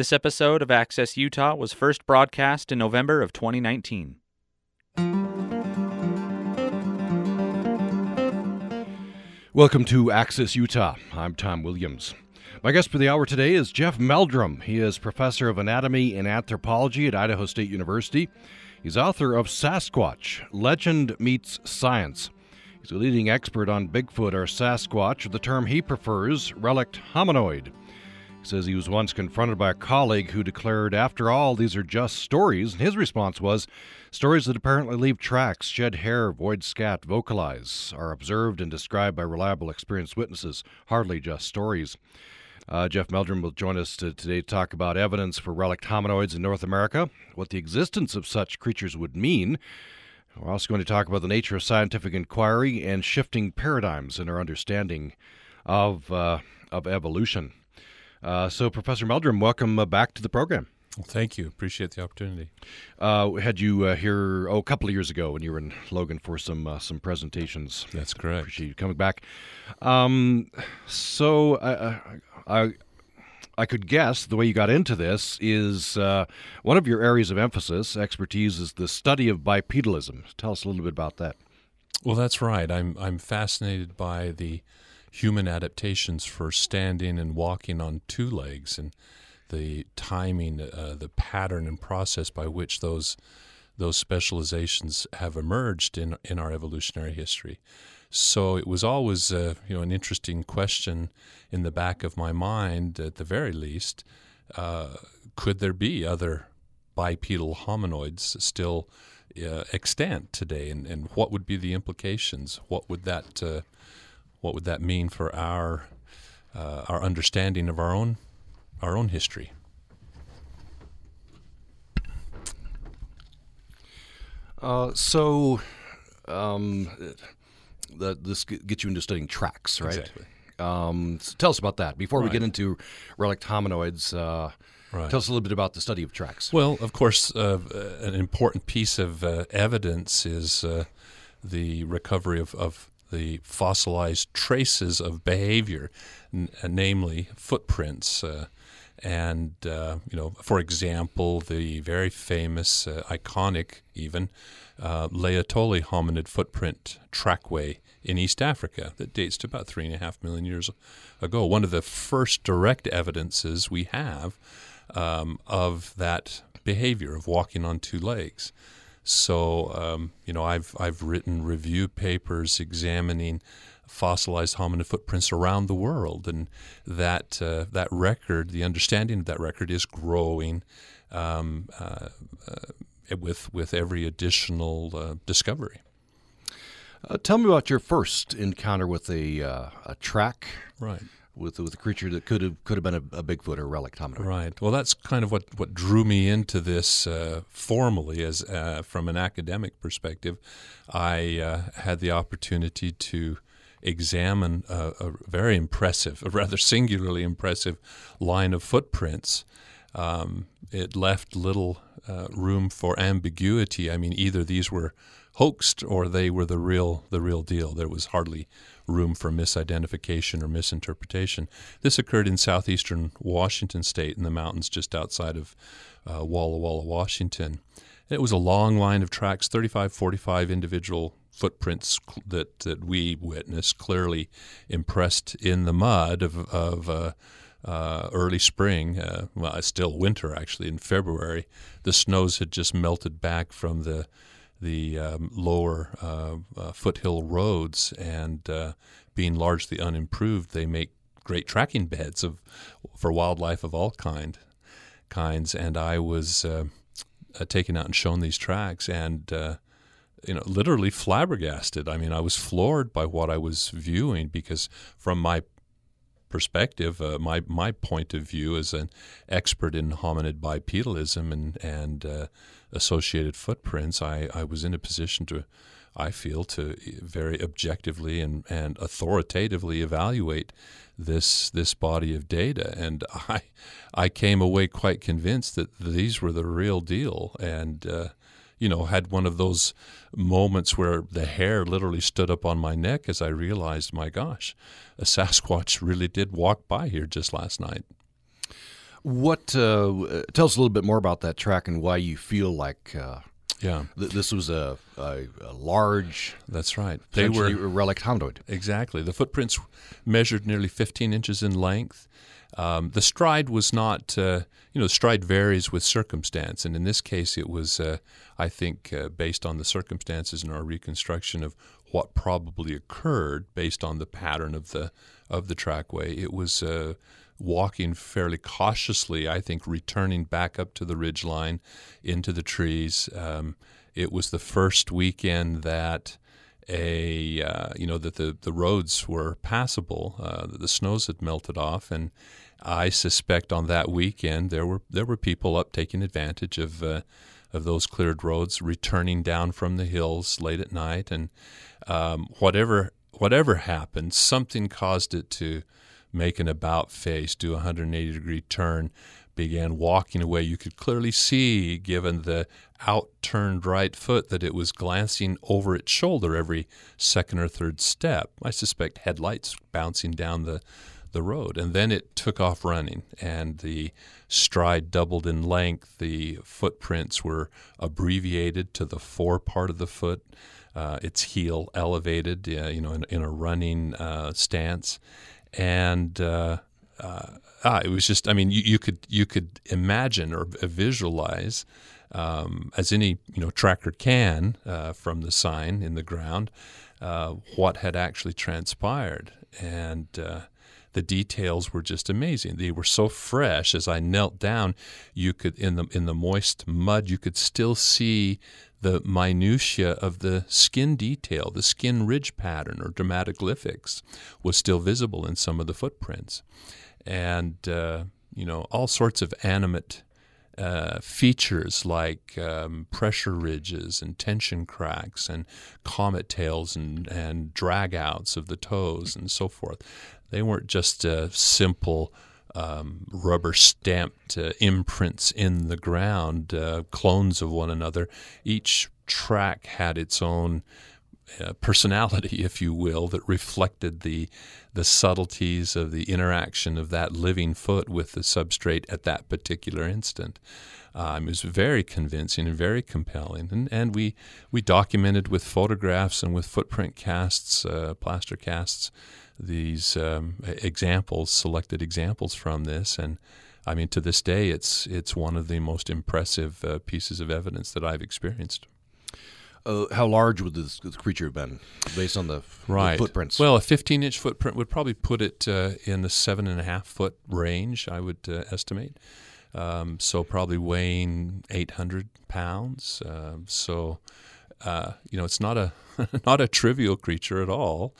This episode of Access Utah was first broadcast in November of 2019. Welcome to Access Utah. I'm Tom Williams. My guest for the hour today is Jeff Meldrum. He is professor of anatomy and anthropology at Idaho State University. He's author of Sasquatch Legend Meets Science. He's a leading expert on Bigfoot or Sasquatch, the term he prefers, relict hominoid. Says he was once confronted by a colleague who declared, After all, these are just stories. And his response was, Stories that apparently leave tracks, shed hair, void scat, vocalize, are observed and described by reliable, experienced witnesses, hardly just stories. Uh, Jeff Meldrum will join us to, today to talk about evidence for relict hominoids in North America, what the existence of such creatures would mean. We're also going to talk about the nature of scientific inquiry and shifting paradigms in our understanding of, uh, of evolution. Uh, so, Professor Meldrum, welcome uh, back to the program. Well, thank you. Appreciate the opportunity. Uh, had you uh, here oh, a couple of years ago when you were in Logan for some uh, some presentations. That's correct. Appreciate you coming back. Um, so uh, I I could guess the way you got into this is uh, one of your areas of emphasis, expertise, is the study of bipedalism. Tell us a little bit about that. Well, that's right. I'm I'm fascinated by the human adaptations for standing and walking on two legs and the timing, uh, the pattern and process by which those those specializations have emerged in in our evolutionary history. So it was always uh, you know an interesting question in the back of my mind, at the very least. Uh, could there be other bipedal hominoids still uh, extant today, and, and what would be the implications? What would that uh, what would that mean for our uh, our understanding of our own our own history. Uh, so, um, that this gets you into studying tracks, right? Exactly. Um, so tell us about that before Right. we get into relict hominoids. Uh, Right. Tell us a little bit about the study of tracks. Well, of course, uh, an important piece of uh, evidence is uh, the recovery of, of the fossilized traces of behavior, n- uh, namely footprints. Uh, and, uh, you know, for example, the very famous, uh, iconic even, uh, Laetoli hominid footprint trackway in East Africa that dates to about three and a half million years ago. One of the first direct evidences we have um, of that behavior of walking on two legs. So, um, you know, I've I've written review papers examining fossilized hominid footprints around the world, and that uh, that record, the understanding of that record, is growing um, uh, uh, with with every additional uh, discovery. Uh, tell me about your first encounter with a uh, a track Right. With with a creature that could have could have been a, a Bigfoot or a relict hominoid. Right. Well, that's kind of what, what drew me into this uh, formally, as uh, from an academic perspective. I uh, had the opportunity to examine a, a very impressive, a rather singularly impressive line of footprints. Um, it left little uh, room for ambiguity. I mean, either these were hoaxed or they were the real the real deal. There was hardly room for misidentification or misinterpretation. This occurred in southeastern Washington state in the mountains just outside of uh, Walla Walla, Washington. It was a long line of tracks, 35, 45 individual footprints cl- that, that we witnessed, clearly impressed in the mud of, of uh, uh, early spring. Uh, well, still winter actually. In February, the snows had just melted back from the the um, lower uh, uh, foothill roads, and uh, being largely unimproved, they make great tracking beds of for wildlife of all kind kinds. And I was uh, taken out and shown these tracks, and you know, literally flabbergasted. I mean, I was floored by what I was viewing because, from my perspective, uh, my my point of view as an expert in hominid bipedalism and and uh, associated footprints, I, I was in a position to, I feel, to very objectively and, and authoritatively evaluate this this body of data, and I I came away quite convinced that these were the real deal, and uh, you know had one of those moments where the hair literally stood up on my neck as I realized, my gosh, a Sasquatch really did walk by here just last night. What uh, tell us a little bit more about that track and why you feel like uh, Yeah, th- this was a, a, a large, that's right. They were relic hominid. Exactly. The footprints measured nearly 15 inches in length. Um, the stride was not, uh, you know, stride varies with circumstance. And in this case, it was, uh, I think, uh, based on the circumstances in our reconstruction of what probably occurred based on the pattern of the, of the trackway. It was uh, walking fairly cautiously, I think, returning back up to the ridge line into the trees. Um, it was the first weekend that a uh, you know that the the roads were passable, uh, the snows had melted off, and I suspect on that weekend there were there were people up taking advantage of uh, of those cleared roads, returning down from the hills late at night, and um, whatever whatever happened, something caused it to make an about face, do a 180 degree turn, began walking away. You could clearly see, given the outturned right foot, that it was glancing over its shoulder every second or third step. I suspect headlights bouncing down the, the road. And then it took off running, and the stride doubled in length. The footprints were abbreviated to the fore part of the foot. Uh, its heel elevated, uh, you know, in, in a running uh, stance, and uh, uh, ah, it was just. I mean, you, you could you could imagine or visualize, um, as any you know tracker can uh, from the sign in the ground, uh, what had actually transpired, and uh, the details were just amazing. They were so fresh. As I knelt down, you could in the in the moist mud, you could still see the minutia of the skin detail, the skin ridge pattern or dermatoglyphics was still visible in some of the footprints. And, uh, you know, all sorts of animate uh, features like um, pressure ridges and tension cracks and comet tails and, and drag outs of the toes and so forth. They weren't just uh, simple um, rubber stamped uh, imprints in the ground, uh, clones of one another. Each track had its own uh, personality, if you will, that reflected the the subtleties of the interaction of that living foot with the substrate at that particular instant. Um, it was very convincing and very compelling, and, and we we documented with photographs and with footprint casts, uh, plaster casts, these um, examples, selected examples from this, and I mean to this day, it's it's one of the most impressive uh, pieces of evidence that I've experienced. Uh, how large would this, this creature have been based on the, Right. the footprints? Well, a 15 inch footprint would probably put it uh, in the seven and a half foot range, I would uh, estimate. Um, so probably weighing 800 pounds. Um so, uh, you know, it's not a not a trivial creature at all.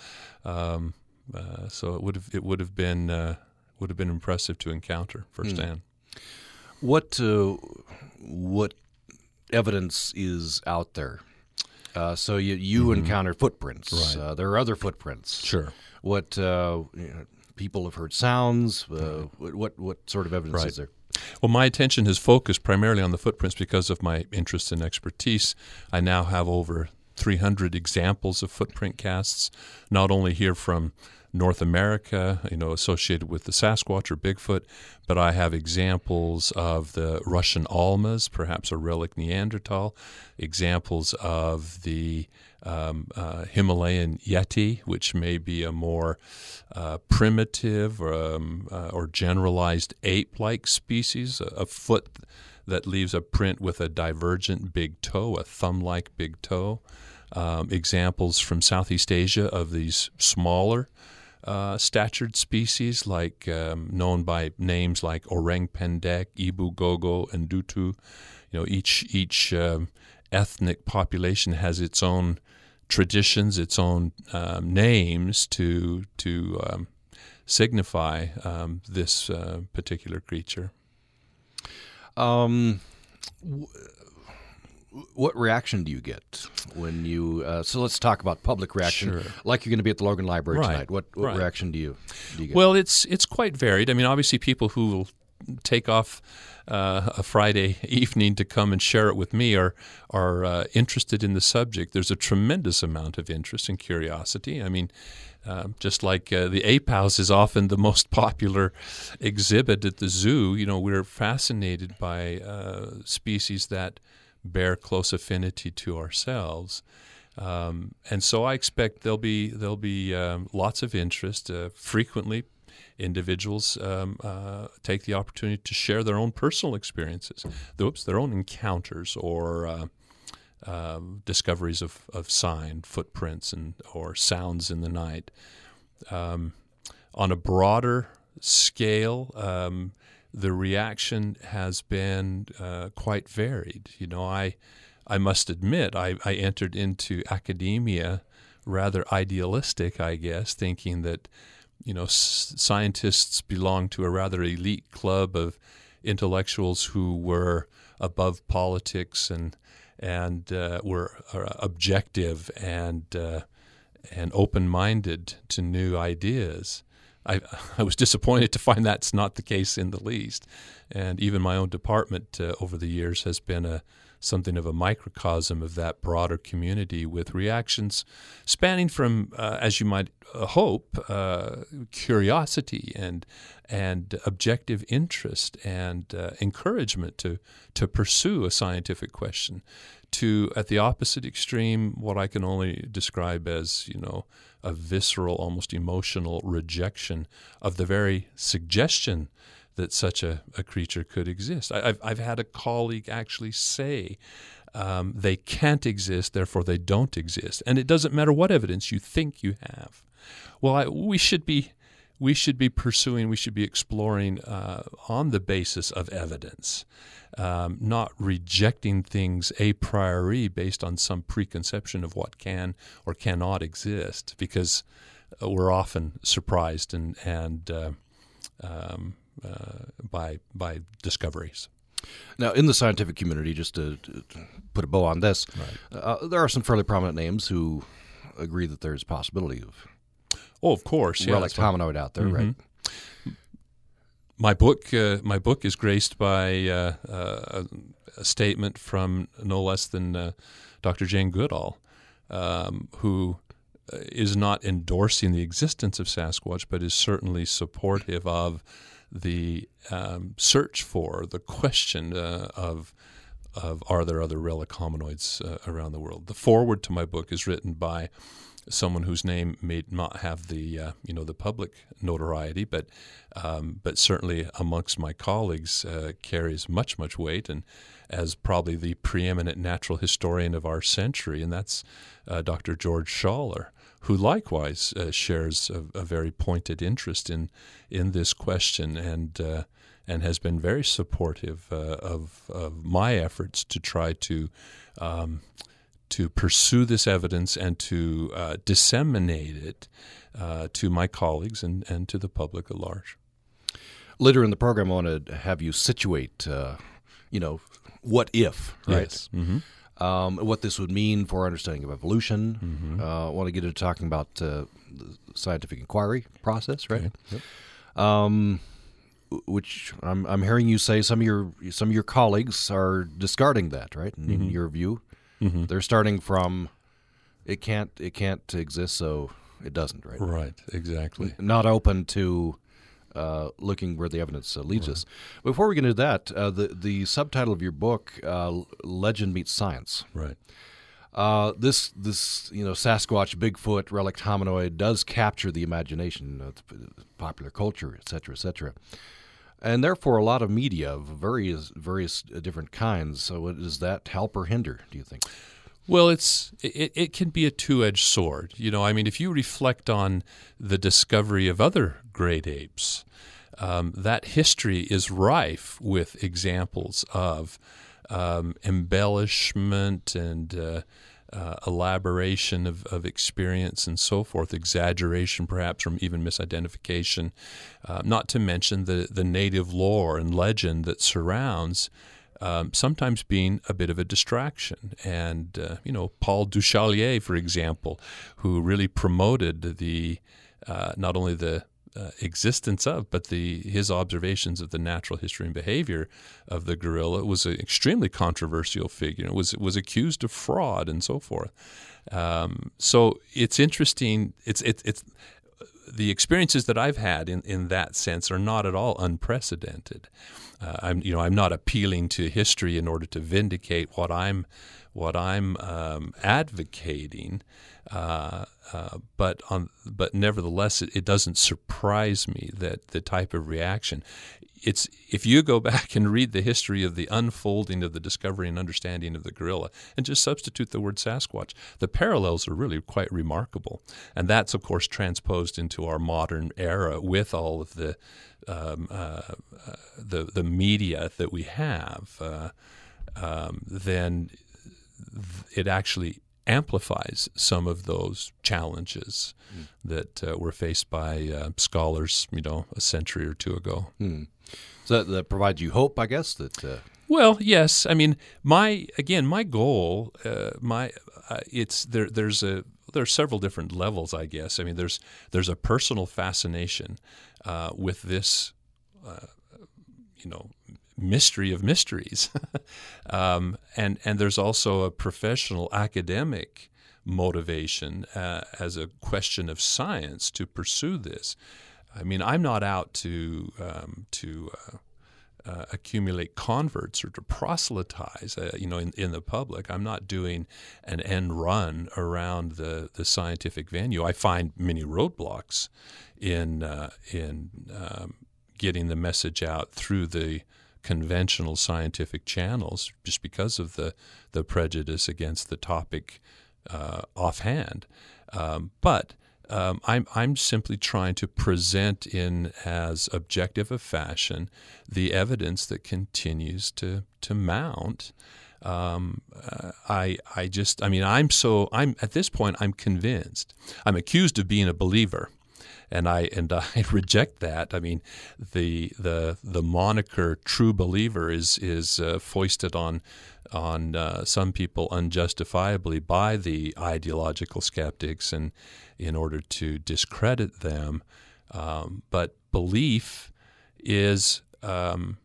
Um, uh, so it would have it would have been uh, would have been impressive to encounter firsthand. what uh, what evidence is out there? Uh, so you you encounter footprints. Mm-hmm. Right. Uh, there are other footprints. Sure. What uh, you know, people have heard sounds. Uh, what, what what sort of evidence Right. is there? Well, my attention has focused primarily on the footprints because of my interest and expertise. I now have over 300 examples of footprint casts, not only here from North America, you know, associated with the Sasquatch or Bigfoot, but I have examples of the Russian Almas, perhaps a relic Neanderthal, examples of the um, uh, Himalayan Yeti, which may be a more uh, primitive um, uh, or generalized ape like species, a, a foot that leaves a print with a divergent big toe, a thumb like big toe. Um, examples from Southeast Asia of these smaller uh, statured species, like um, known by names like orang pendek, ebu gogo, and dutu. You know, each each um, ethnic population has its own traditions, its own um, names to to um, signify um, this uh, particular creature. Um, w- what reaction do you get when you? Uh, so let's talk about public reaction. Sure. Like you're going to be at the Logan Library Right, tonight. What what right. reaction do you do you get? Well, it's it's quite varied. I mean, obviously, people who will take off uh, a Friday evening to come and share it with me are are uh, interested in the subject. There's a tremendous amount of interest and curiosity. I mean, uh, just like uh, the ape house is often the most popular exhibit at the zoo, you know, we're fascinated by uh, species that bear close affinity to ourselves. Um, and so I expect there'll be there'll be um, lots of interest. Uh, frequently, individuals um, uh, take the opportunity to share their own personal experiences, oops, their own encounters or uh, um, discoveries of, of sign, footprints, and or sounds in the night. Um, on a broader scale, um, the reaction has been uh, quite varied. You know, I I must admit I, I entered into academia rather idealistic, I guess, thinking that you know s- scientists belong to a rather elite club of intellectuals who were above politics and and uh, were uh, objective and uh, and open minded to new ideas. I, I was disappointed to find that's not the case in the least. And even my own department uh, over the years has been a something of a microcosm of that broader community with reactions spanning from, uh, as you might uh, hope, uh, curiosity and and objective interest and uh, encouragement to to pursue a scientific question, to at the opposite extreme, what I can only describe as you know a visceral, almost emotional rejection of the very suggestion that such a, a creature could exist. I, have I've had a colleague actually say um, they can't exist, therefore they don't exist. And it doesn't matter what evidence you think you have. Well, I, we should be we should be pursuing, we should be exploring uh, on the basis of evidence, um, not rejecting things a priori based on some preconception of what can or cannot exist, because we're often surprised and and uh, um, by by discoveries. Now, in the scientific community, just to, to put a bow on this, right. uh, there are some fairly prominent names who agree that there's a possibility of oh, of course, relic yeah, hominoid out there, mm-hmm. right? My book, uh, my book is graced by uh, uh, a statement from no less than uh, Dr. Jane Goodall, um, who is not endorsing the existence of Sasquatch, but is certainly supportive of the um, search for the question uh, of of are there other relic hominoids uh, around the world. The foreword to my book is written by someone whose name may not have the uh, you know the public notoriety, but um, but certainly amongst my colleagues uh, carries much much weight and as probably the preeminent natural historian of our century, and that's uh, Dr. George Schaller who likewise uh, shares a, a, very pointed interest in in this question and uh, and has been very supportive uh, of, of my efforts to try to um, to pursue this evidence and to uh, disseminate it uh, to my colleagues and, and to the public at large. Later in the program, I want to have you situate, uh, you know, what if, right? Yes. Mm-hmm um, what this would mean for our understanding of evolution. Mm-hmm. Uh, I want to get into talking about uh, the scientific inquiry process, right? Okay. Yep. Um, which I'm, I'm hearing you say some of your some of your colleagues are discarding that, right? In, mm-hmm. in your view, mm-hmm. they're starting from it can't it can't exist, so it doesn't, right? Right, exactly. Not open to uh, looking where the evidence uh, leads right. us. Before we get into that, uh, the the subtitle of your book, uh, "Legend Meets Science," right? Uh, this this you know Sasquatch, Bigfoot, relic hominoid does capture the imagination, of popular culture, et cetera, et cetera. And therefore, a lot of media of various various different kinds. So, does that help or hinder? Do you think? Well, it's it, it can be a two-edged sword. You know, I mean, if you reflect on the discovery of other great apes, um, that history is rife with examples of um, embellishment and uh, uh, elaboration of, of experience and so forth, exaggeration perhaps from even misidentification, uh, not to mention the, the native lore and legend that surrounds um, sometimes being a bit of a distraction. And, uh, you know, Paul Du Chaillu, for example, who really promoted the uh, not only the uh, existence of, but the his observations of the natural history and behavior of the gorilla was an extremely controversial figure. It was was accused of fraud and so forth. Um, so it's interesting. It's it, it's the experiences that I've had in, in that sense are not at all unprecedented. Uh, I'm you know I'm not appealing to history in order to vindicate what I'm what I'm um, advocating. Uh, uh, but on, but nevertheless, it, it, doesn't surprise me that the type of reaction. It's if you go back and read the history of the unfolding of the discovery and understanding of the gorilla, and just substitute the word Sasquatch, the parallels are really quite remarkable, and that's of course transposed into our modern era with all of the um, uh, uh, the the media that we have. Uh, um, then it actually amplifies some of those challenges mm. that uh, were faced by uh, scholars, you know, a century or two ago. Mm. So that, that, provides you hope, I guess. That uh... well, yes. I mean, my again, my goal, uh, my uh, it's there. There's a there are several different levels, I guess. I mean, there's there's a personal fascination uh, with this, you know, mystery of mysteries. um, and, and there's also a professional academic motivation uh, as a question of science to pursue this. I mean, I'm not out to, um, to uh, uh, accumulate converts or to proselytize, uh, you know, in, in the public. I'm not doing an end run around the, the scientific venue. I find many roadblocks in uh, in um, getting the message out through the conventional scientific channels just because of the, the prejudice against the topic uh, offhand. Um, but um, I'm, I'm simply trying to present in as objective a fashion the evidence that continues to, to mount. Um, uh, I I just I mean I'm so I'm at this point I'm convinced I'm accused of being a believer and I and I reject that. I mean, the the the moniker "true believer" is is uh, foisted on on uh, some people unjustifiably by the ideological skeptics, and in order to discredit them. Um, but belief is um,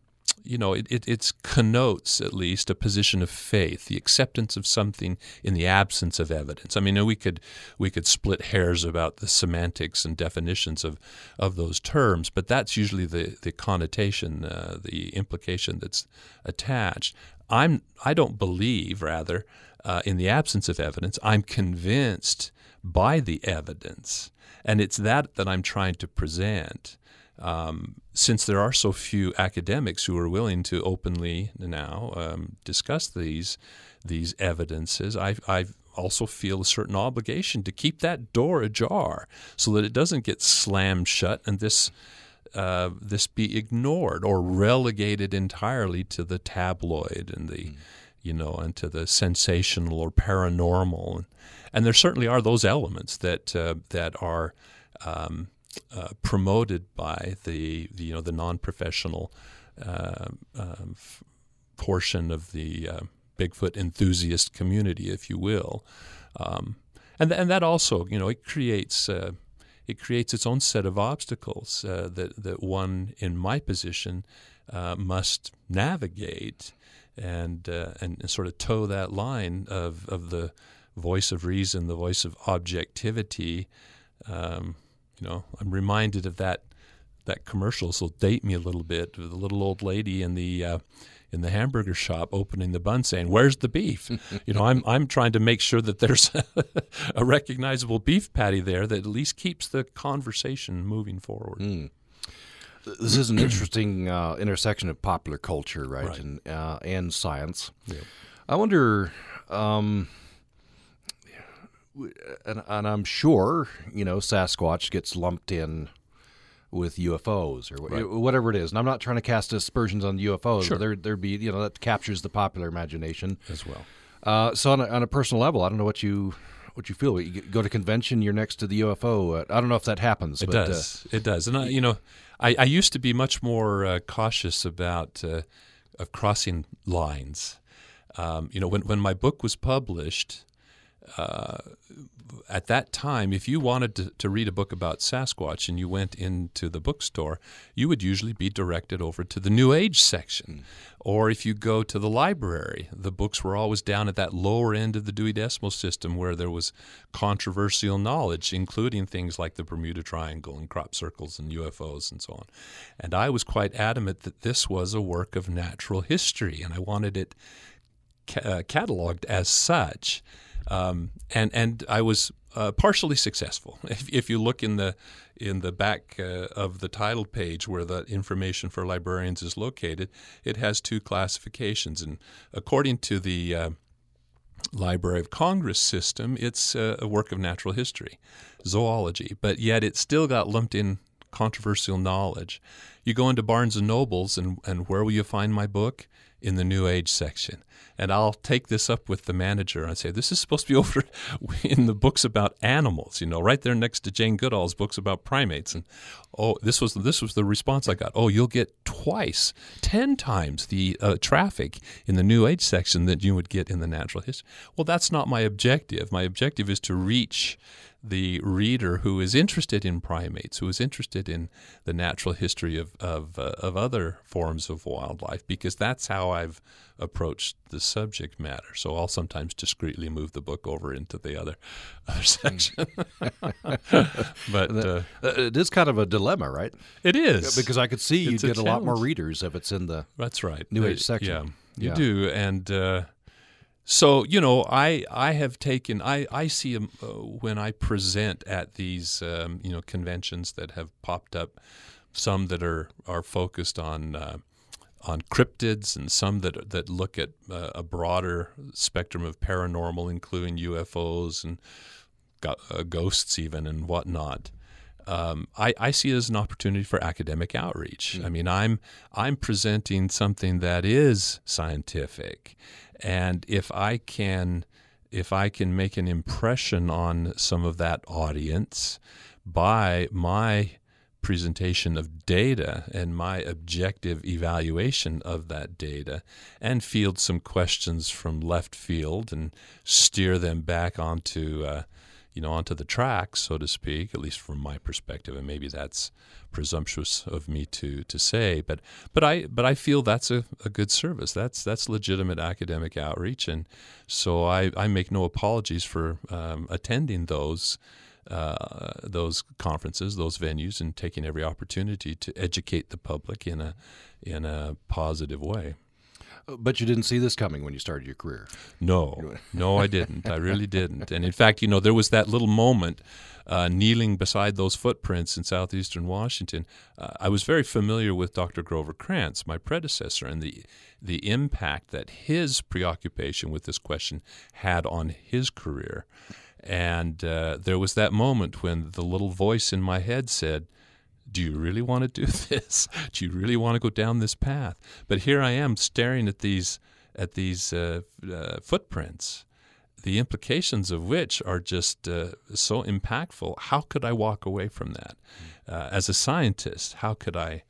you know, it, it connotes at least a position of faith, the acceptance of something in the absence of evidence. I mean, we could we could split hairs about the semantics and definitions of, of those terms, but that's usually the the connotation, uh, the implication that's attached. I'm I don't believe rather uh, in the absence of evidence. I'm convinced by the evidence, and it's that that I'm trying to present um, since there are so few academics who are willing to openly now um, discuss these these evidences, I, I also feel a certain obligation to keep that door ajar so that it doesn't get slammed shut and this uh, this be ignored or relegated entirely to the tabloid and the mm. you know and to the sensational or paranormal and, there certainly are those elements that uh, that are um, uh, promoted by the, the, you know the non-professional uh, um, f- portion of the uh, Bigfoot enthusiast community, if you will, um, and and that also you know it creates uh, it creates its own set of obstacles uh, that that one in my position must navigate and, and sort of toe that line of of the voice of reason, the voice of objectivity. Um, you know, I'm reminded of that that commercial. So date me a little bit. The little old lady in the uh, in the hamburger shop opening the bun, saying, "Where's the beef?" you know, I'm I'm trying to make sure that there's a recognizable beef patty there that at least keeps the conversation moving forward. Mm. This is an interesting uh, intersection of popular culture, right, right. and uh, and science. Yep. I wonder. Um, and, and I'm sure you know Sasquatch gets lumped in with UFOs or right. whatever it is. And I'm not trying to cast aspersions on the UFOs. Sure. There, there be you know that captures the popular imagination as well. Uh, so on a, on a, personal level, I don't know what you what you feel. You go to convention, you're next to the UFO. Uh, I don't know if that happens. It but, uh, does. Uh, it does. And I, you know, I, I used to be much more uh, cautious about uh, of crossing lines. Um, you know, when when my book was published uh, at that time, if you wanted to, to, read a book about Sasquatch and you went into the bookstore, you would usually be directed over to the New Age section. Mm. Or if you go to the library, the books were always down at that lower end of the Dewey Decimal System where there was controversial knowledge, including things like the Bermuda Triangle and crop circles and UFOs and so on. And I was quite adamant that this was a work of natural history and I wanted it ca- uh, cataloged as such. Um, and and I was uh, partially successful. If, if, you look in the in the back uh, of the title page where the information for librarians is located, it has two classifications, and according to the uh, Library of Congress system, it's uh, a work of natural history, zoology, but yet it still got lumped in controversial knowledge. You go into Barnes and Nobles, and, and where will you find my book? In the New Age section and I'll take this up with the manager and say, this is supposed to be over in the books about animals, you know, right there next to Jane Goodall's books about primates. And oh, this was this was the response I got. Oh, you'll get twice, ten times the uh, traffic in the New Age section that you would get in the natural history. Well, that's not my objective. My objective is to reach the reader who is interested in primates, who is interested in the natural history of of, uh, of other forms of wildlife, because that's how I've approached the subject matter. So I'll sometimes discreetly move the book over into the other, other section. but uh, uh, it is kind of a dilemma, right? It is because I could see you get a, a, lot more readers if it's in the that's right New Age section. Yeah, you yeah. do, and. Uh, so you know, I I have taken I I see uh, when I present at these um, you know conventions that have popped up, some that are are focused on uh, on cryptids and some that that look at uh, a broader spectrum of paranormal, including UFOs and uh, ghosts even and whatnot. Um, I, I, see it as an opportunity for academic outreach. Mm. I mean, I'm I'm presenting something that is scientific and if I can if I can make an impression on some of that audience by my presentation of data and my objective evaluation of that data and field some questions from left field and steer them back onto uh, you know onto the tracks so to speak at least from my perspective and maybe that's presumptuous of me to to say, but but I but I feel that's a, a good service. That's that's legitimate academic outreach, and so I, I make no apologies for um, attending those. Uh, those conferences, those venues, and taking every opportunity to educate the public in a in a positive way. But you didn't see this coming when you started your career. No, no, I didn't. I really didn't. And in fact, you know, there was that little moment uh, kneeling beside those footprints in southeastern Washington. Uh, I was very familiar with Dr. Grover Krantz, my predecessor, and the the impact that his preoccupation with this question had on his career. And uh, there was that moment when the little voice in my head said, do you really want to do this? Do you really want to go down this path? But here I am staring at these at these uh, uh, footprints, the implications of which are just uh, so impactful. How could I walk away from that? Hmm. Uh, as a scientist, how could I?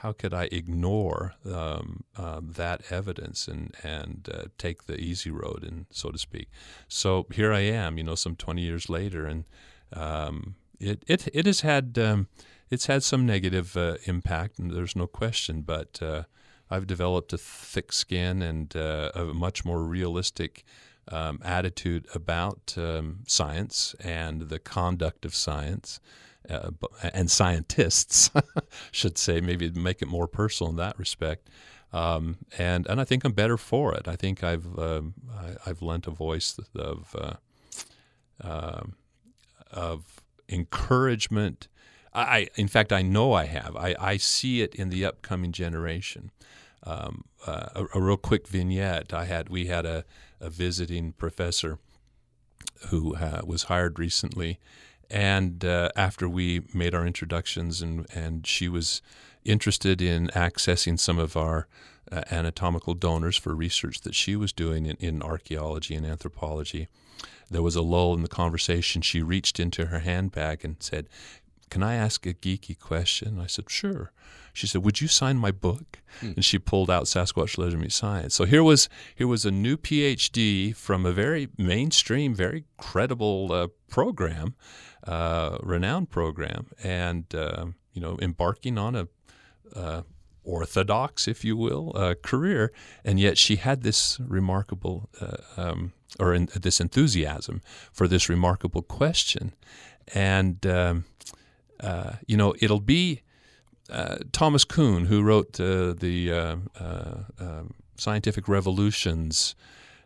How could I ignore um, um, that evidence and and uh, take the easy road, and so to speak? So here I am, you know, some twenty years later, and um, it it it has had um, it's had some negative uh, impact, and there's no question. But uh, I've developed a thick skin and uh, a much more realistic um, attitude about um, science and the conduct of science. Uh, and scientists should say maybe make it more personal in that respect, um, and and I think I'm better for it. I think I've um, I, have lent a voice of uh, um, of encouragement I, in fact, I know I have. I, I see it in the upcoming generation. Um, uh, a, a, real quick vignette. I had we had a, a visiting professor who uh, was hired recently, and uh, after we made our introductions and and she was interested in accessing some of our uh, anatomical donors for research that she was doing in, in archaeology and anthropology. There was a lull in the conversation. She reached into her handbag and said, can I ask a geeky question? I said, Sure. She said, Would you sign my book? Hmm. And she pulled out Sasquatch Legend Meets Science. So here was here was a new PhD from a very mainstream, very credible uh, program, uh, renowned program, and uh, you know, embarking on a uh, orthodox, if you will, uh, career, and yet she had this remarkable uh, um, or in, this enthusiasm for this remarkable question, and um, uh, you know it'll be uh, Thomas Kuhn who wrote uh, the uh, um, Scientific Revolutions.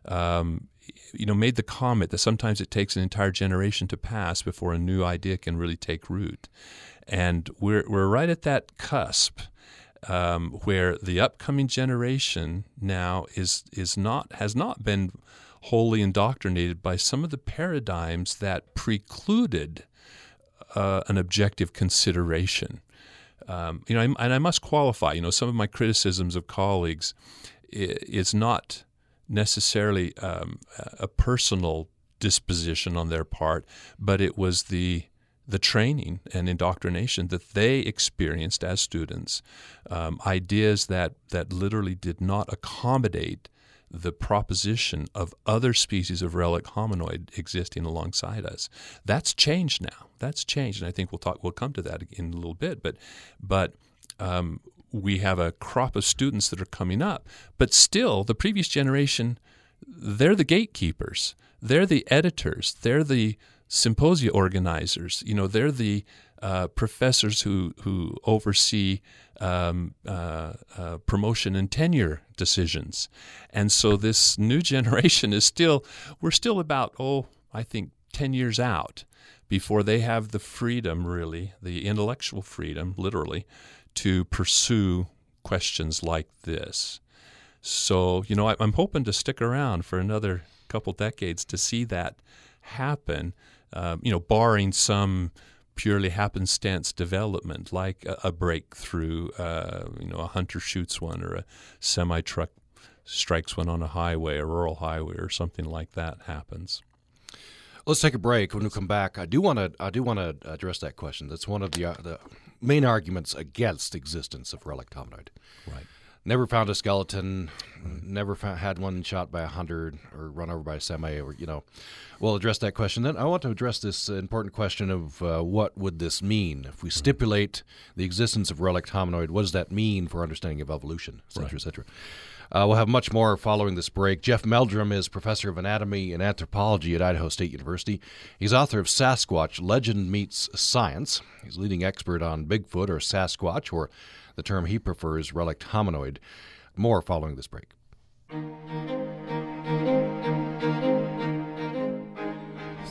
Um, you know, made the comment that sometimes it takes an entire generation to pass before a new idea can really take root, and we're we're right at that cusp um, where the upcoming generation now is is not has not been wholly indoctrinated by some of the paradigms that precluded uh, an objective consideration. Um, you know, and I must qualify. You know, some of my criticisms of colleagues is not necessarily um, a personal disposition on their part, but it was the the training and indoctrination that they experienced as students, um, ideas that, that literally did not accommodate the proposition of other species of relic hominoid existing alongside us. That's changed now. That's changed, and I think we'll talk. We'll come to that in a little bit. But, but um, we have a crop of students that are coming up. But still, the previous generation, they're the gatekeepers. They're the editors. They're the symposia organizers. You know, they're the uh, professors who who oversee um, uh, uh, promotion and tenure decisions, and so this new generation is still we're still about oh I think ten years out before they have the freedom really the intellectual freedom literally to pursue questions like this. So you know I, I'm hoping to stick around for another couple decades to see that happen uh, you know, barring some purely happenstance development, like a, a breakthrough, uh, you know, a hunter shoots one or a semi truck strikes one on a highway, a rural highway, or something like that happens. Let's take a break. When we come back, I do want to I do want to address that question. That's one of the uh, the main arguments against existence of relic hominoid. Right. Never found a skeleton. Never found, had one shot by a hunter or run over by a semi. Or you know, we'll address that question. Then I want to address this important question of uh, what would this mean if we stipulate the existence of relic hominoid? What does that mean for understanding of evolution, et cetera, right. et cetera? Uh, we'll have much more following this break. Jeff Meldrum is professor of anatomy and anthropology at Idaho State University. He's author of Sasquatch Legend Meets Science. He's leading expert on Bigfoot or Sasquatch or the term he prefers, relict hominoid. More following this break.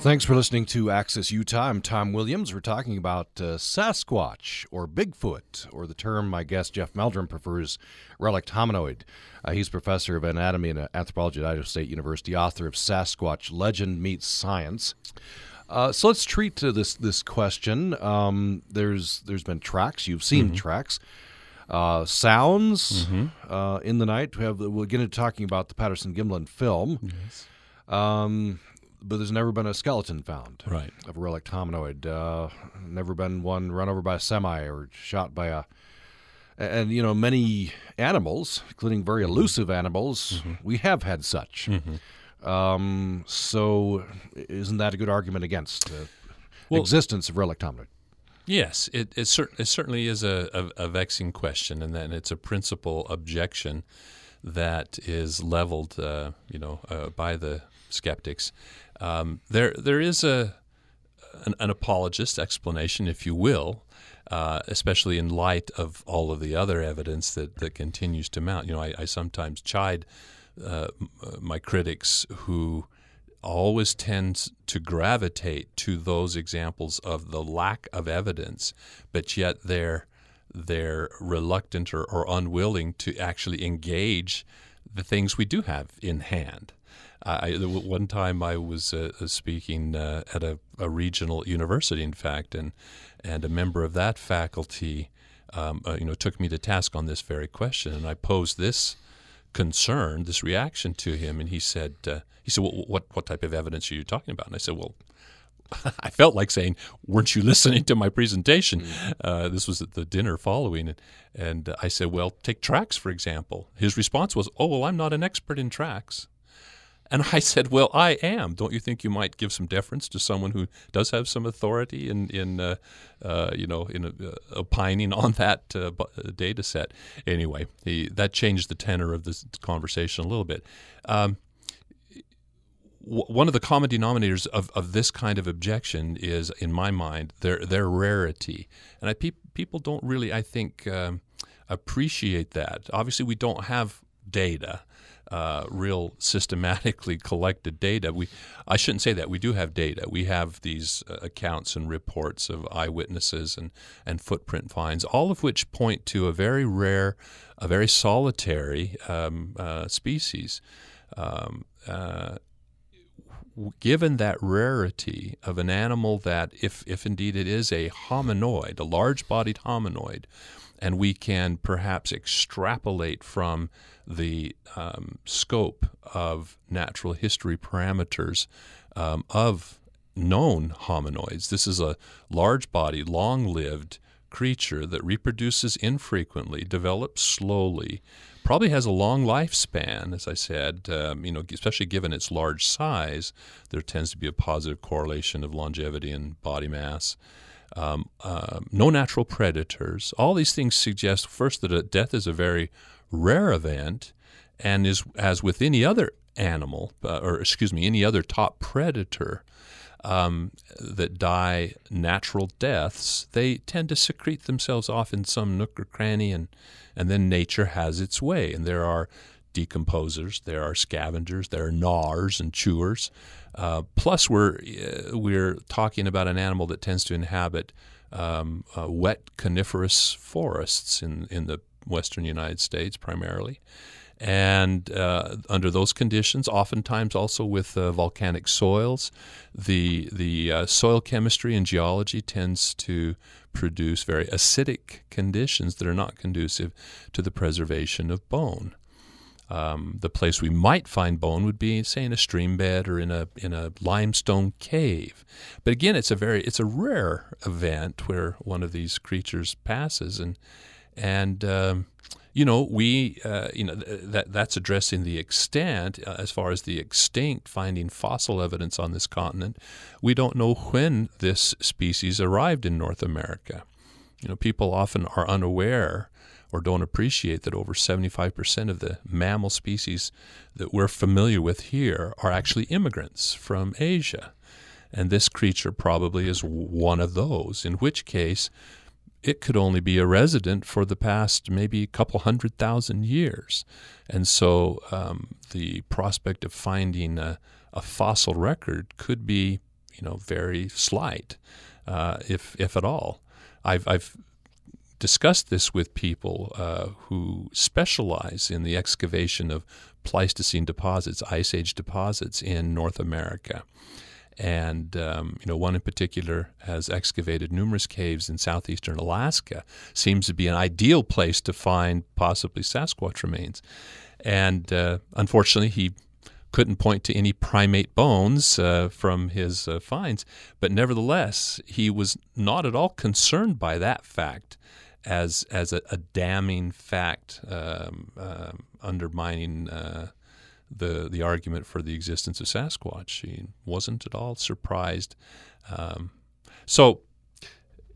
Thanks for listening to Access Utah. I'm Tom Williams. We're talking about uh, Sasquatch or Bigfoot, or the term my guest Jeff Meldrum prefers, relict hominoid. Uh, he's professor of anatomy and anthropology at Idaho State University, author of Sasquatch Legend Meets Science. Uh, so let's treat to this this question. Um, there's there's been tracks. You've seen mm-hmm. tracks uh, sounds mm-hmm. uh, in the night. We have we'll get into talking about the Patterson Gimlin film. Yes. Um, but there's never been a skeleton found right. of a relict hominoid. Uh, never been one run over by a semi or shot by a. And you know, many animals, including very elusive animals, mm-hmm. we have had such. Mm-hmm. Um, so, isn't that a good argument against the well, existence of relict hominoid? Yes, it, it, cer- it certainly is a, a, a, vexing question, and then it's a principal objection that is leveled, uh, you know, uh, by the skeptics. Um, there, there is a an, an, apologist explanation, if you will, uh, especially in light of all of the other evidence that, that continues to mount. You know, I, I sometimes chide uh, my critics who always tends to gravitate to those examples of the lack of evidence, but yet they're they're reluctant or, or unwilling to actually engage the things we do have in hand. I, one time I was uh, speaking uh, at a, a, regional university, in fact, and and a member of that faculty, um, uh, you know, took me to task on this very question, and I posed this concern, this reaction to him, and he said, uh, he said, well, what what type of evidence are you talking about? And I said, well, I felt like saying, "Weren't you listening to my presentation?" Mm. Uh, this was at the dinner following, and, and I said, "Well, take tracks for example." His response was, "Oh, well, I'm not an expert in tracks." And I said, "Well, I am. Don't you think you might give some deference to someone who does have some authority in, in uh, uh, you know, in uh, opining on that uh, data set?" Anyway, he, that changed the tenor of this conversation a little bit. Um, one of the common denominators of, of this kind of objection is, in my mind, their their rarity, and I, pe- people don't really, I think, um, appreciate that. Obviously, we don't have data, uh, real systematically collected data. We, I shouldn't say that. We do have data. We have these uh, accounts and reports of eyewitnesses and, and footprint finds, all of which point to a very rare, a very solitary um, uh, species. Um, uh, given that rarity of an animal that, if, if indeed it is a hominoid, a large bodied hominoid, and we can perhaps extrapolate from the um, scope of natural history parameters um, of known hominoids. This is a large bodied, long lived creature that reproduces infrequently, develops slowly, probably has a long lifespan, as I said, um, you know, especially given its large size, there tends to be a positive correlation of longevity and body mass. Um, uh, no natural predators. All these things suggest, first, that death is a very rare event, and is as with any other animal, uh, or excuse me, any other top predator um, that die natural deaths, they tend to secrete themselves off in some nook or cranny, and and then nature has its way. And there are decomposers, there are scavengers, there are gnawers and chewers. Uh, plus, we're uh, we're talking about an animal that tends to inhabit um, uh, wet coniferous forests in in the western United States primarily. And uh, under those conditions, oftentimes also with uh, volcanic soils, the the uh, soil chemistry and geology tends to produce very acidic conditions that are not conducive to the preservation of bone. Um, the place we might find bone would be, say, in a stream bed or in a in a limestone cave. But again, it's a very it's a rare event where one of these creatures passes, and and um, you know, we, uh, you know, that that's addressing the extent uh, as far as the extinct finding fossil evidence on this continent. We don't know when this species arrived in North America. You know, people often are unaware or don't appreciate that over 75% of the mammal species that we're familiar with here are actually immigrants from Asia. And this creature probably is one of those, in which case it could only be a resident for the past maybe a couple hundred thousand years. And so um, the prospect of finding a, a, fossil record could be, you know, very slight, uh, if, if at all. I've, I've discussed this with people uh, who specialize in the excavation of Pleistocene deposits, Ice Age deposits in North America and um, you know one in particular has excavated numerous caves in southeastern Alaska. Seems to be an ideal place to find possibly Sasquatch remains, and uh, unfortunately he couldn't point to any primate bones uh, from his uh, finds, but nevertheless he was not at all concerned by that fact as as a, a damning fact um, um undermining uh, the the argument for the existence of Sasquatch. He wasn't at all surprised. Um, so,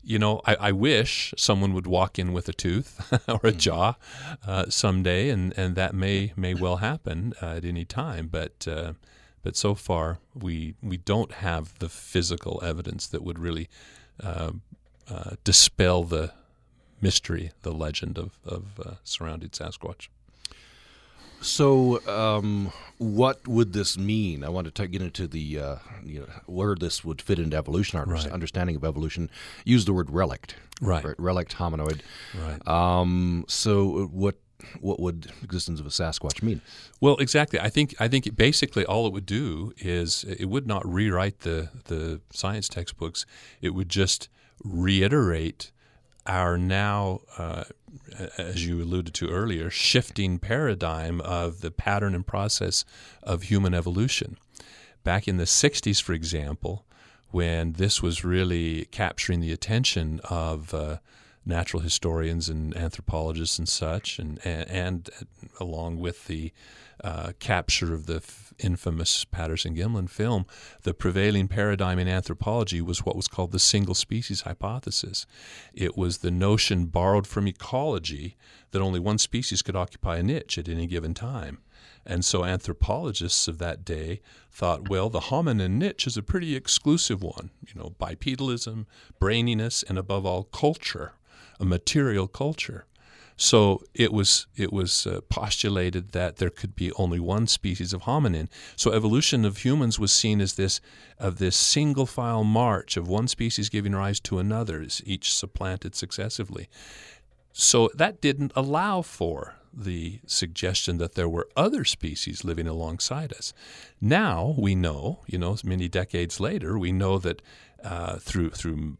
you know, I, I, wish someone would walk in with a tooth or a hmm. jaw uh, someday, and, and that may may well happen uh, at any time. But uh, but so far, we we don't have the physical evidence that would really uh, uh, dispel the mystery, the legend of of uh, surrounding Sasquatch. So, um, what would this mean? I want to get into the uh, you know, where this would fit into evolution, our right. understanding of evolution. Use the word relict, right? right? Relict hominoid, right? Um, so, what what would existence of a Sasquatch mean? Well, exactly. I think I think basically all it would do is it would not rewrite the the science textbooks. It would just reiterate our now, uh, as you alluded to earlier, shifting paradigm of the pattern and process of human evolution. Back in the 60s, for example, when this was really capturing the attention of uh, natural historians and anthropologists and such, and and, and along with the uh, capture of the f- infamous Patterson Gimlin film, the prevailing paradigm in anthropology was what was called the single species hypothesis. It was the notion borrowed from ecology that only one species could occupy a niche at any given time. And so anthropologists of that day thought, well, the hominin niche is a pretty exclusive one. You know, bipedalism, braininess, and above all, culture, a material culture. So it was it was uh, postulated that there could be only one species of hominin. So evolution of humans was seen as this of this single file march of one species giving rise to another, each supplanted successively. So that didn't allow for the suggestion that there were other species living alongside us. Now we know, you know, many decades later, we know that uh, through through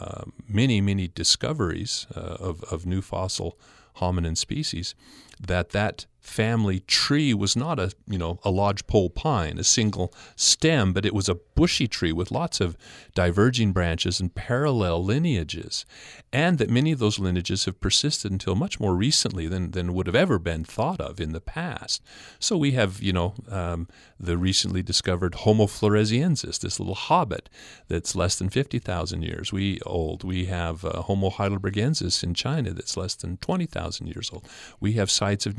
uh, many many discoveries uh, of of new fossil hominin species, that that family tree was not a you know a lodgepole pine, a single stem, but it was a bushy tree with lots of diverging branches and parallel lineages, and that many of those lineages have persisted until much more recently than, than would have ever been thought of in the past. So we have you know um, the recently discovered Homo floresiensis, this little hobbit that's less than fifty thousand years we old. We have uh, Homo heidelbergensis in China that's less than twenty thousand years old. We have sites of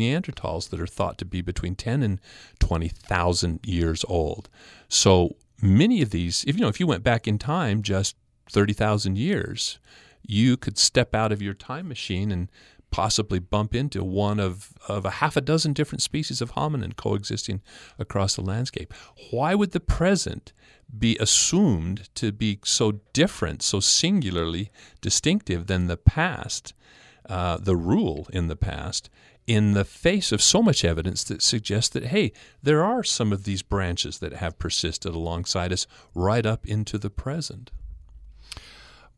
That are thought to be between 10 and 20,000 years old. So many of these, if you know, if you went back in time just 30,000 years, you could step out of your time machine and possibly bump into one of, of a half a dozen different species of hominin coexisting across the landscape. Why would the present be assumed to be so different, so singularly distinctive than the past, uh, the rule in the past, in the face of so much evidence that suggests that, hey, there are some of these branches that have persisted alongside us right up into the present.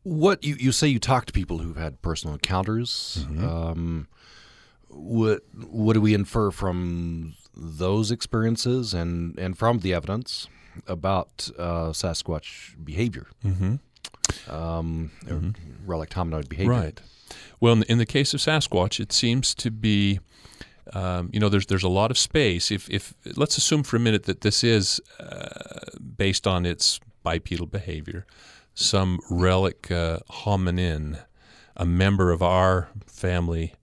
What you, you say you talk to people who've had personal encounters. Mm-hmm. Um, what what do we infer from those experiences and, and from the evidence about uh, Sasquatch behavior, mm-hmm. Um, mm-hmm. relic hominoid behavior? Right. Well, in the, in the case of Sasquatch, it seems to be. Um, you know, there's there's a lot of space. If if let's assume for a minute that this is uh, based on its bipedal behavior, some relic uh, hominin, a member of our family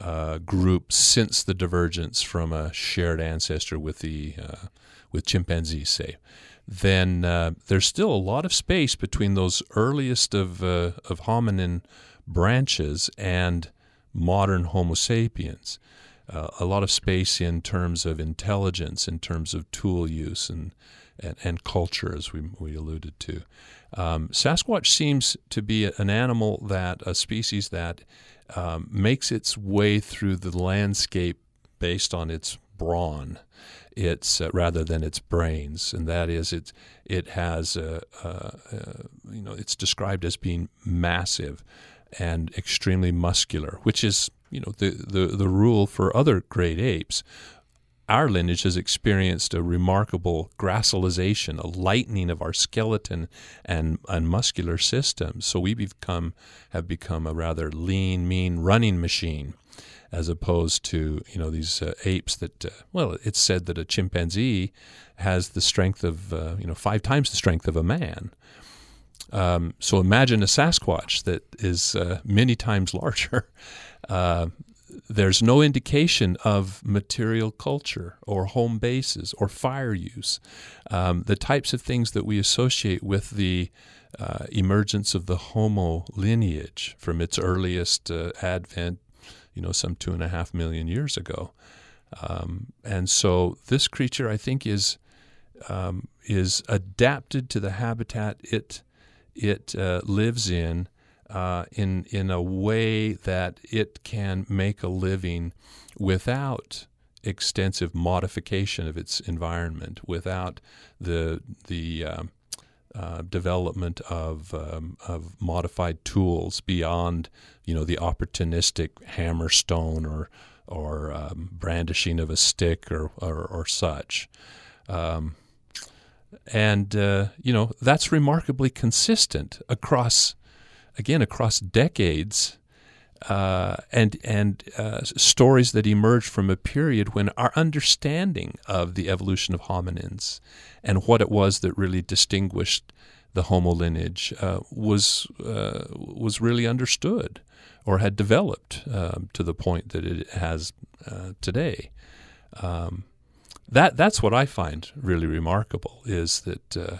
uh, group since the divergence from a shared ancestor with the uh, with chimpanzees, say, then uh, there's still a lot of space between those earliest of uh, of hominin branches and modern Homo sapiens. Uh, a lot of space in terms of intelligence, in terms of tool use and, and, and culture, as we, we alluded to. Um, Sasquatch seems to be an animal that, a species that um, makes its way through the landscape based on its brawn its uh, rather than its brains, and that is it. It has uh, uh, you know it's described as being massive, and extremely muscular, which is you know the, the, the rule for other great apes. Our lineage has experienced a remarkable gracilization, a lightening of our skeleton and, and muscular systems. So we become have become a rather lean, mean running machine, as opposed to you know these uh, apes that uh, well, it's said that a chimpanzee has the strength of uh, you know five times the strength of a man. Um, so imagine a Sasquatch that is uh, many times larger. Uh, there's no indication of material culture or home bases or fire use. Um, the types of things that we associate with the uh, emergence of the Homo lineage from its earliest uh, advent, you know, some two and a half million years ago. Um, and so this creature, I think, is um, is adapted to the habitat it it uh, lives in uh, in in a way that it can make a living without extensive modification of its environment, without the the um, uh, development of um, of modified tools beyond you know the opportunistic hammer stone or or um, brandishing of a stick or or, or such. Um, and uh, you know that's remarkably consistent across, again, across decades. Uh, and and uh, stories that emerge from a period when our understanding of the evolution of hominins and what it was that really distinguished the Homo lineage uh, was uh, was really understood or had developed um, to the point that it has uh, today. Um, that that's what I find really remarkable is that uh,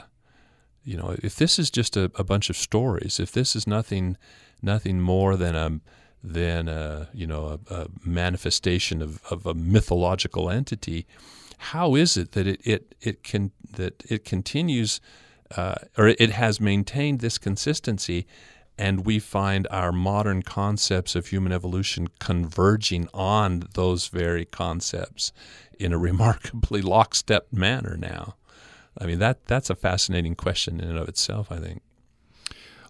you know if this is just a, a, bunch of stories, if this is nothing nothing more than a than a you know a, a manifestation of, of a mythological entity, how is it that it, it, it can that it continues uh, or it has maintained this consistency and we find our modern concepts of human evolution converging on those very concepts in a remarkably lockstep manner now. I mean that that's a fascinating question in and of itself, I think.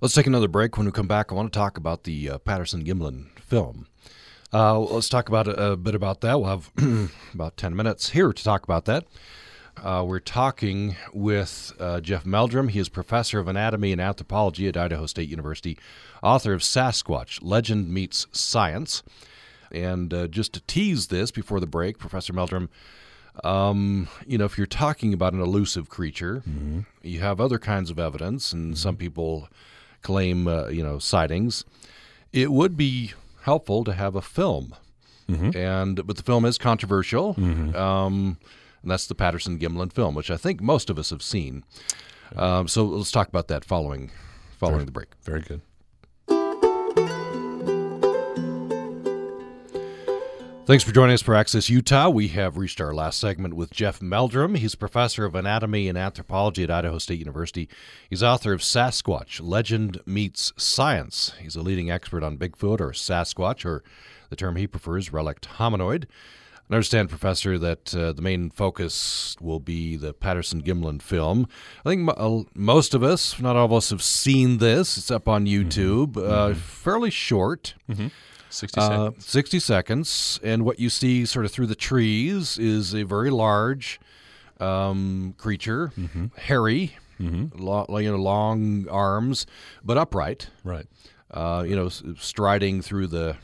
Let's take another break. When we come back, I want to talk about the uh, Patterson Gimlin film. Uh, let's talk about a, a, bit about that. We'll have about 10 minutes here to talk about that. Uh, we're talking with uh, Jeff Meldrum. He is professor of anatomy and anthropology at Idaho State University, author of Sasquatch Legend Meets Science. And uh, just to tease this before the break, Professor Meldrum, um, you know, if you're talking about an elusive creature, mm-hmm. you have other kinds of evidence, and mm-hmm. some people claim, uh, you know, sightings. It would be helpful to have a film. Mm-hmm. And but the film is controversial. Mm-hmm. Um, and that's the Patterson Gimlin film, which I think most of us have seen. Um, so let's talk about that following following very, the break. Very good. Thanks for joining us for Access Utah. We have reached our last segment with Jeff Meldrum. He's professor of anatomy and anthropology at Idaho State University. He's author of Sasquatch Legend Meets Science. He's a leading expert on Bigfoot or Sasquatch, or the term he prefers, relict hominoid. I understand, Professor, that uh, the main focus will be the Patterson Gimlin film. I think uh, most of us, not all of us, have seen this. It's up on mm-hmm. YouTube. Mm-hmm. Uh, fairly short. Mm-hmm. 60 uh, seconds. 60 seconds. And what you see sort of through the trees is a very large um, creature, mm-hmm. hairy, mm-hmm. lo- you know, long arms, but upright. Right. Uh, you know, striding through the,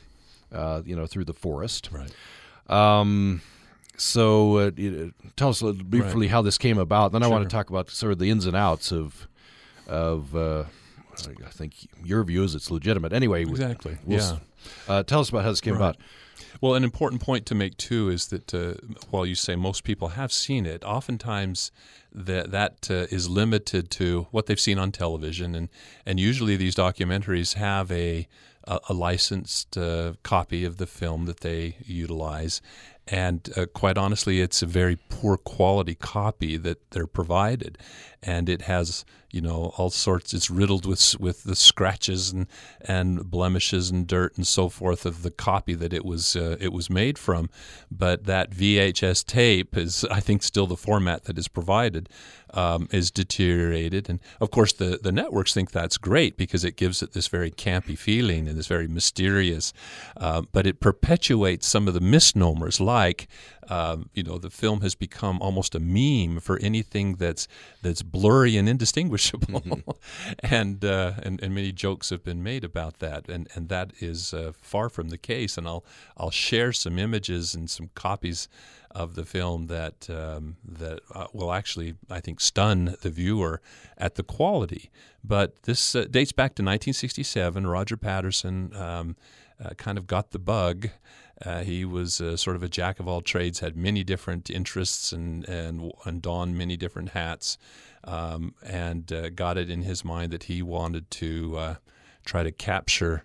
uh, you know, through the forest. Right. Um, so uh, tell us briefly right. how this came about. Then sure. I want to talk about sort of the ins and outs of of. I think your view is it's legitimate. Anyway, exactly. We'll, yeah. Uh, tell us about how this came right. about. Well, an important point to make too is that uh, while you say most people have seen it, oftentimes that that uh, is limited to what they've seen on television, and and usually these documentaries have a a, a licensed uh, copy of the film that they utilize. And uh, quite honestly, it's a very poor quality copy that they're provided, and it has you know all sorts. It's riddled with with the scratches and and blemishes and dirt and so forth of the copy that it was uh, it was made from. But that VHS tape is, I think, still the format that is provided um, is deteriorated. And of course, the, the networks think that's great because it gives it this very campy feeling and this very mysterious, uh, but it perpetuates some of the misnomers like um, you know, the film has become almost a meme for anything that's that's blurry and indistinguishable, mm-hmm. and, uh, and and many jokes have been made about that, and and that is uh, far from the case. And I'll I'll share some images and some copies of the film that um, that uh, will actually, I think, stun the viewer at the quality. But this uh, dates back to 1967. Roger Patterson um, uh, kind of got the bug uh, he was uh, sort of a jack of all trades, had many different interests and and, and donned many different hats, um, and uh, got it in his mind that he wanted to try to capture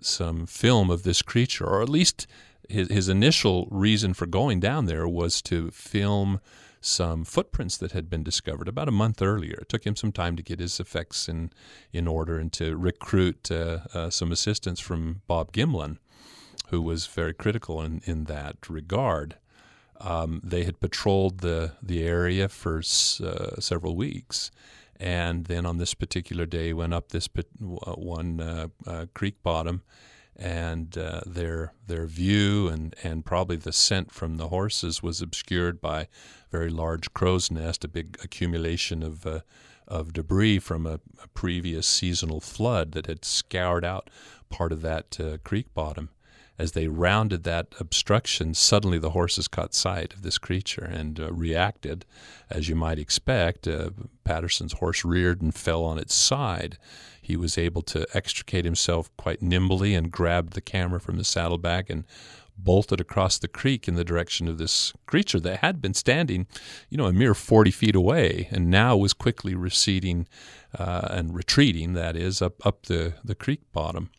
some film of this creature, or at least his, his initial reason for going down there was to film some footprints that had been discovered about a month earlier. It took him some time to get his effects in in order and to recruit uh, uh, some assistance from Bob Gimlin, who was very critical in, in that regard. Um, they had patrolled the, the area for uh, several weeks. And then on this particular day, went up this one uh, uh, creek bottom and uh, their their view and, and probably the scent from the horses was obscured by a very large crow's nest, a big accumulation of uh, of debris from a, a, previous seasonal flood that had scoured out part of that uh, creek bottom. As they rounded that obstruction, suddenly the horses caught sight of this creature and uh, reacted, as you might expect. Uh, Patterson's horse reared and fell on its side. He was able to extricate himself quite nimbly and grabbed the camera from the saddlebag and bolted across the creek in the direction of this creature that had been standing, you know, a mere 40 feet away and now was quickly receding uh, and retreating, that is, up, up the, the creek bottom.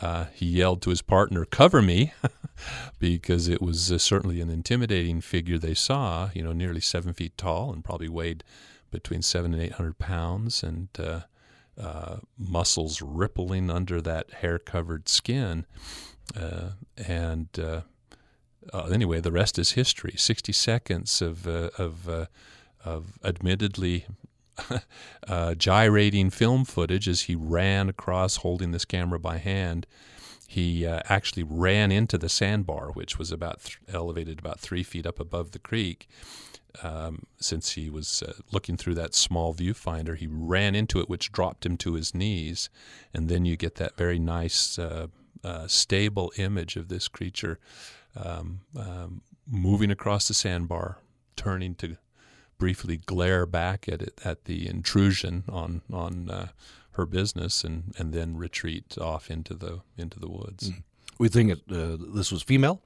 Uh, he yelled to his partner, "Cover me," because it was uh, certainly an intimidating figure they saw. You know, nearly seven feet tall and probably weighed between seven and eight hundred pounds, and uh, uh muscles rippling under that hair-covered skin. Uh, and uh, anyway, the rest is history. Sixty seconds of of of admittedly uh, gyrating film footage as he ran across holding this camera by hand. He uh, actually ran into the sandbar, which was about th- elevated about three feet up above the creek. Um, since he was uh, looking through that small viewfinder, he ran into it, which dropped him to his knees. And then you get that very nice, uh, uh, stable image of this creature um, um, moving across the sandbar, turning to briefly glare back at it at the intrusion on on uh, her business and, and then retreat off into the into the woods. Mm. We think it, uh, this was female.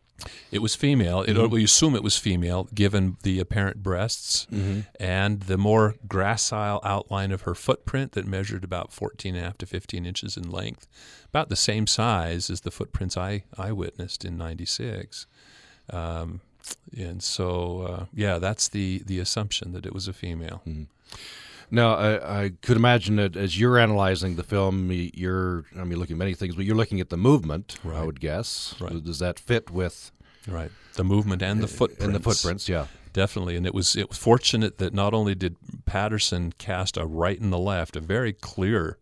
It was female. It, mm-hmm. We assume it was female, given the apparent breasts mm-hmm. and the more gracile outline of her footprint that measured about 14 and a half to 15 inches in length, about the same size as the footprints I, I witnessed in '96. Um, and so uh, yeah, that's the the assumption that it was a female. Mm-hmm. Now, I, I, could imagine that as you're analyzing the film, you're I mean looking at many things, but you're looking at the movement. Right. I would guess. Right. Does that fit with right the movement and the footprints? And the footprints, yeah. Definitely, and it was it was fortunate that not only did Patterson cast a right and the left, a very clear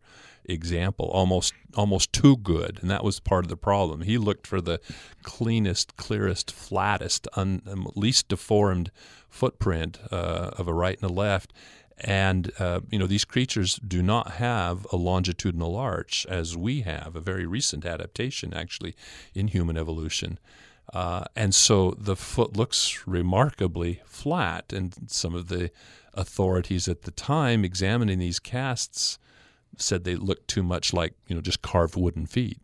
example, almost almost too good, and that was part of the problem. He looked for the cleanest, clearest, flattest, un, um, least deformed footprint uh, of a right and a left. And uh, you know these creatures do not have a longitudinal arch as we have, a very recent adaptation actually in human evolution. Uh, and so the foot looks remarkably flat. And some of the authorities at the time examining these casts said they looked too much like you know just carved wooden feet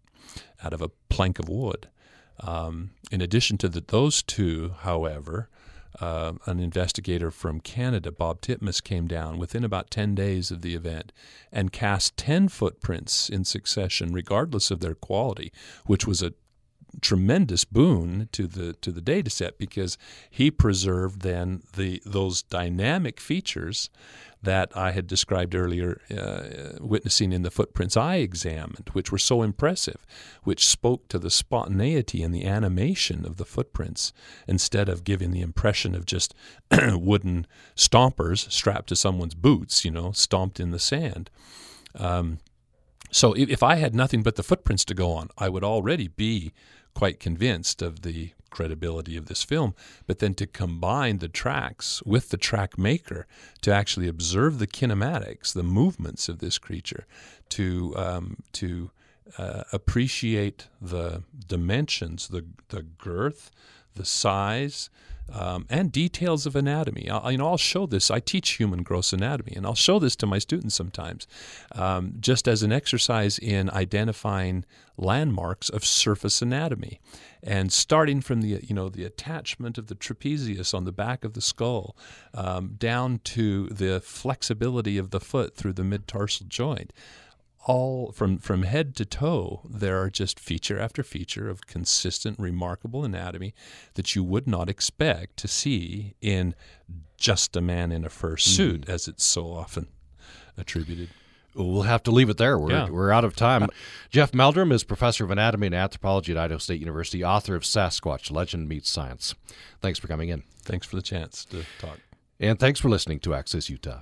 out of a plank of wood. Um, in addition to the, those two, however, uh, an investigator from Canada, Bob Titmus, came down within about 10 days of the event and cast 10 footprints in succession, regardless of their quality, which was a tremendous boon to the to the data set because he preserved then the those dynamic features that I had described earlier, uh, witnessing in the footprints I examined, which were so impressive, which spoke to the spontaneity and the animation of the footprints instead of giving the impression of just wooden stompers strapped to someone's boots, you know, stomped in the sand. Um, so if I had nothing but the footprints to go on, I would already be quite convinced of the credibility of this film, but then to combine the tracks with the track maker to actually observe the kinematics, the movements of this creature, to um, to uh, appreciate the dimensions, the the girth, the size, um, and details of anatomy. I'll, you know, I'll show this. I teach human gross anatomy, and I'll show this to my students sometimes, um, just as an exercise in identifying landmarks of surface anatomy, and starting from the you know the attachment of the trapezius on the back of the skull, um, down to the flexibility of the foot through the mid tarsal joint all from from head to toe there are just feature after feature of consistent remarkable anatomy that you would not expect to see in just a man in a fur mm-hmm. suit mm. as it's so often attributed We'll have to leave it there. We're, yeah. we're out of time. Jeff Meldrum is professor of anatomy and anthropology at Idaho State University, author of Sasquatch Legend Meets Science. Thanks for coming in. Thanks for the chance to talk. And thanks for listening to Access Utah.